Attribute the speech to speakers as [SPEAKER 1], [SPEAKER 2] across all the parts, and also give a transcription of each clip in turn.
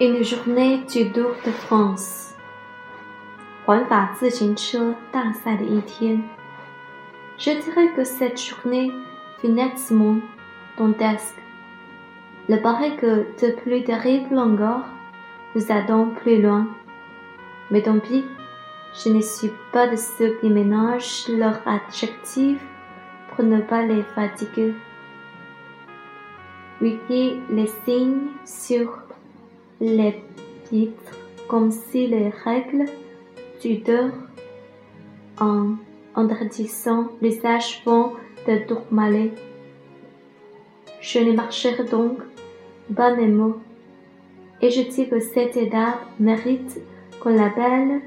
[SPEAKER 1] Une journée du Tour de France，环法自行车大赛的一天。Je dirais que cette journée fut nettement dantesque. Il paraît que de plus terrible encore nous attend plus loin. Mais tant pis, je ne suis pas de ceux qui ménagent leurs adjectifs pour ne pas les fatiguer. Oui, les signes sur les titres comme si les règles du dehors en interdisant l'usage vont de tourmaler. Je ne marcherai donc pas mes mots, et je dis que cette étape mérite qu'on l'appelle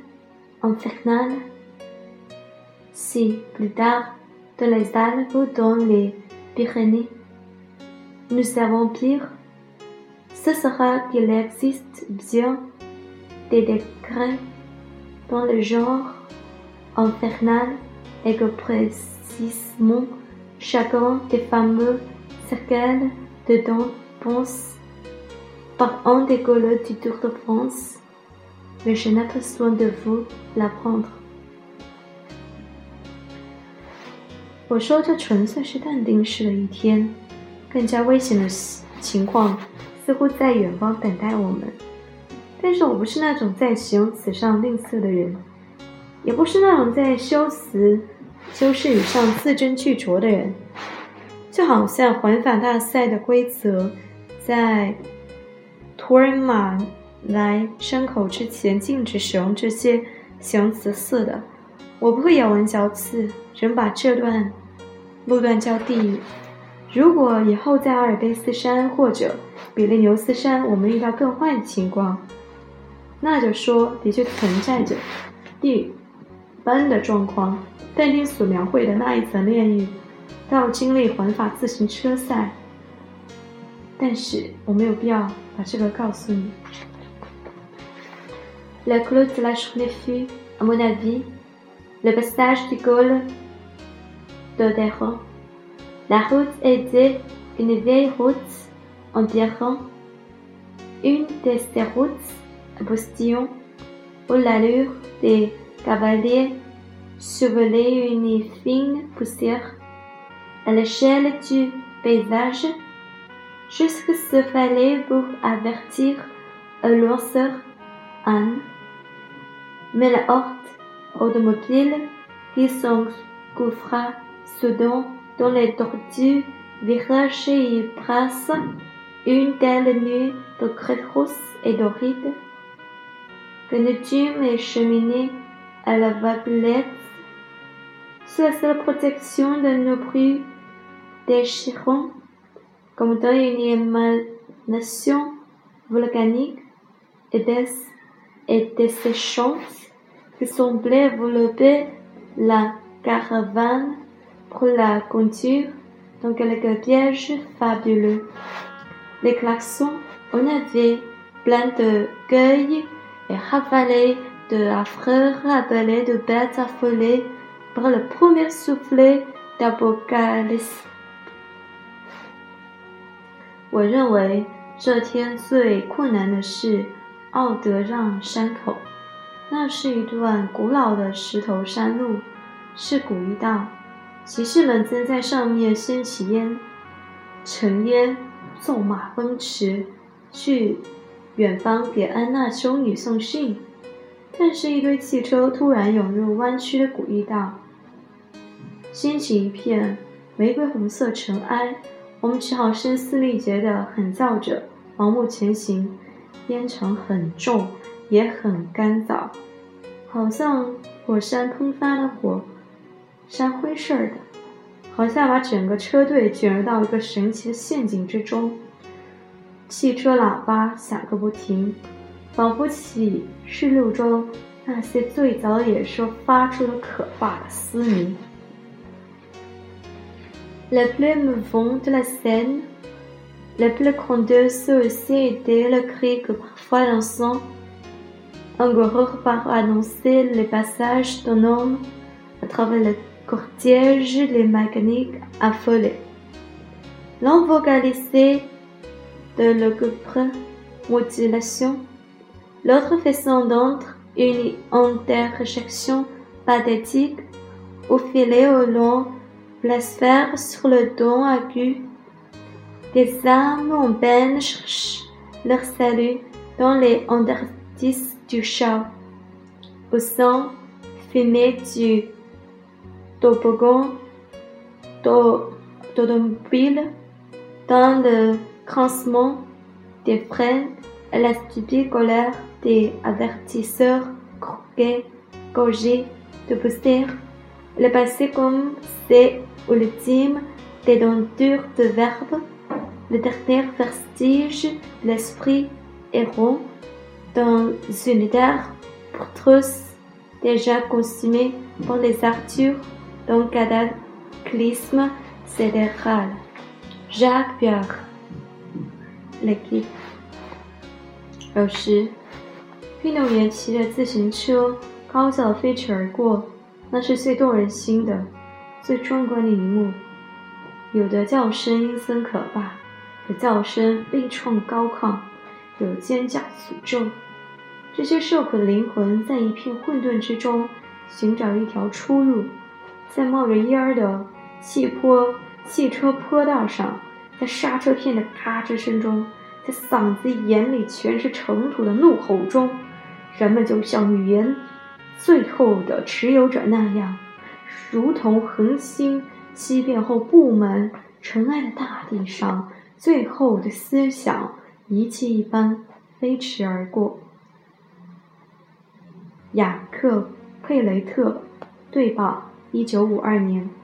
[SPEAKER 1] infernale. Si plus tard, dans les Alpes ou dans les Pyrénées, nous savons pire, ce sera qu'il existe bien des décrets dans le genre infernal et que précisément chacun des fameux cercles dedans pense par un des couleurs du Tour de France, mais je n'ai pas besoin de vous l'apprendre.
[SPEAKER 2] 我说，这纯粹是淡定式的一天，更加危险的情况 似乎在远方等待我们，但是我不是那种在形容词上吝啬的人，也不是那种在修辞、修饰语上字斟句酌的人。就好像环法大赛的规则，在图尔马来伤口之前禁止使用这些形容词似的，我不会咬文嚼字，仍把这段路段叫地狱。如果以后在阿尔卑斯山或者比利牛斯山，我们遇到更坏的情况，那就说的确存在着地狱般的状况。但你所描绘的那一层炼狱，到经历环法自行车赛，但是我没有必要把这个告诉你。
[SPEAKER 1] La clôture de la journée fut, à mon avis, le passage du col de Deron. La route était une vieille route en pierron, une de ces routes à postillon où l'allure des cavaliers chevelait une fine poussière à l'échelle du paysage, jusque ce fallait pour avertir un lanceur Anne. Mais la horte automobile qui s'engouffra soudain dans les tordus virages et brasse une telle nuit de crête et d'oride que ne dut me cheminer à la vaguelette sous la seule protection de nos bruits déchirants, comme dans une émanation volcanique épaisse et desséchante qui semblait envelopper la caravane pour la conduire dans quelques pièges fabuleux. Les klaxons en avaient plein de gueules et ravalés de affreux rabelais de bêtes affolées par le premier soufflet d'Apocalypse.
[SPEAKER 2] 我认为这天最困难的是奥德让山口，那是一段古老的石头山路，是古一道。 骑士们正在上面掀起烟，尘烟，纵马奔驰，去远方给安娜修女送信。但是，一堆汽车突然涌入弯曲的古驿道，掀起一片玫瑰红色尘埃。我们只好声嘶力竭地喊叫着，盲目前行。烟尘很重，也很干燥，好像火山喷发的火。山灰似的，好像把整个车队卷入到一个神奇的陷阱之中。汽车喇叭响个不停，仿佛启示录中那些最早的野兽发出的可怕的嘶鸣。
[SPEAKER 1] Les plus mouvant de la scène, les plus grandiose aussi était le cri que parfois l'ensemble, un gorge par annoncer le passage d'un homme à travers le cortège les mécaniques affolés. Vocalisait de le mutilation, l'autre faisant d'entre une interjection pathétique au filet au long blasphère sur le don aigu. Des âmes en peine cherchent leur salut dans les interstices du chat. Au sang fumé du toboggan d'automobile, dans le crancement des freins et la stupide colère des avertisseurs croqués, gorgés de poster, le passé comme c'est ultime des dentures de verbe, le dernier vestige de l'esprit errant dans une terre tous déjà consumée par les artures d'un cataclysme sidéral. Jacques Pierre l'équipe
[SPEAKER 2] 有时，运动员骑着自行车高叫飞驰而过，那是最动人心的、最壮观的一幕。有的叫声阴森可怕，有叫声悲怆高亢，有尖叫诅咒。这些受苦的灵魂在一片混沌之中寻找一条出路，在冒着烟儿的汽坡汽车坡道上，在刹车片的咔吱声中，在嗓子眼里全是尘土的怒吼中，人们就像语言最后的持有者那样，如同恒星熄灭后布满尘埃的大地上最后的思想遗弃一般飞驰而过。雅克·佩雷特，对吧，一九五二年。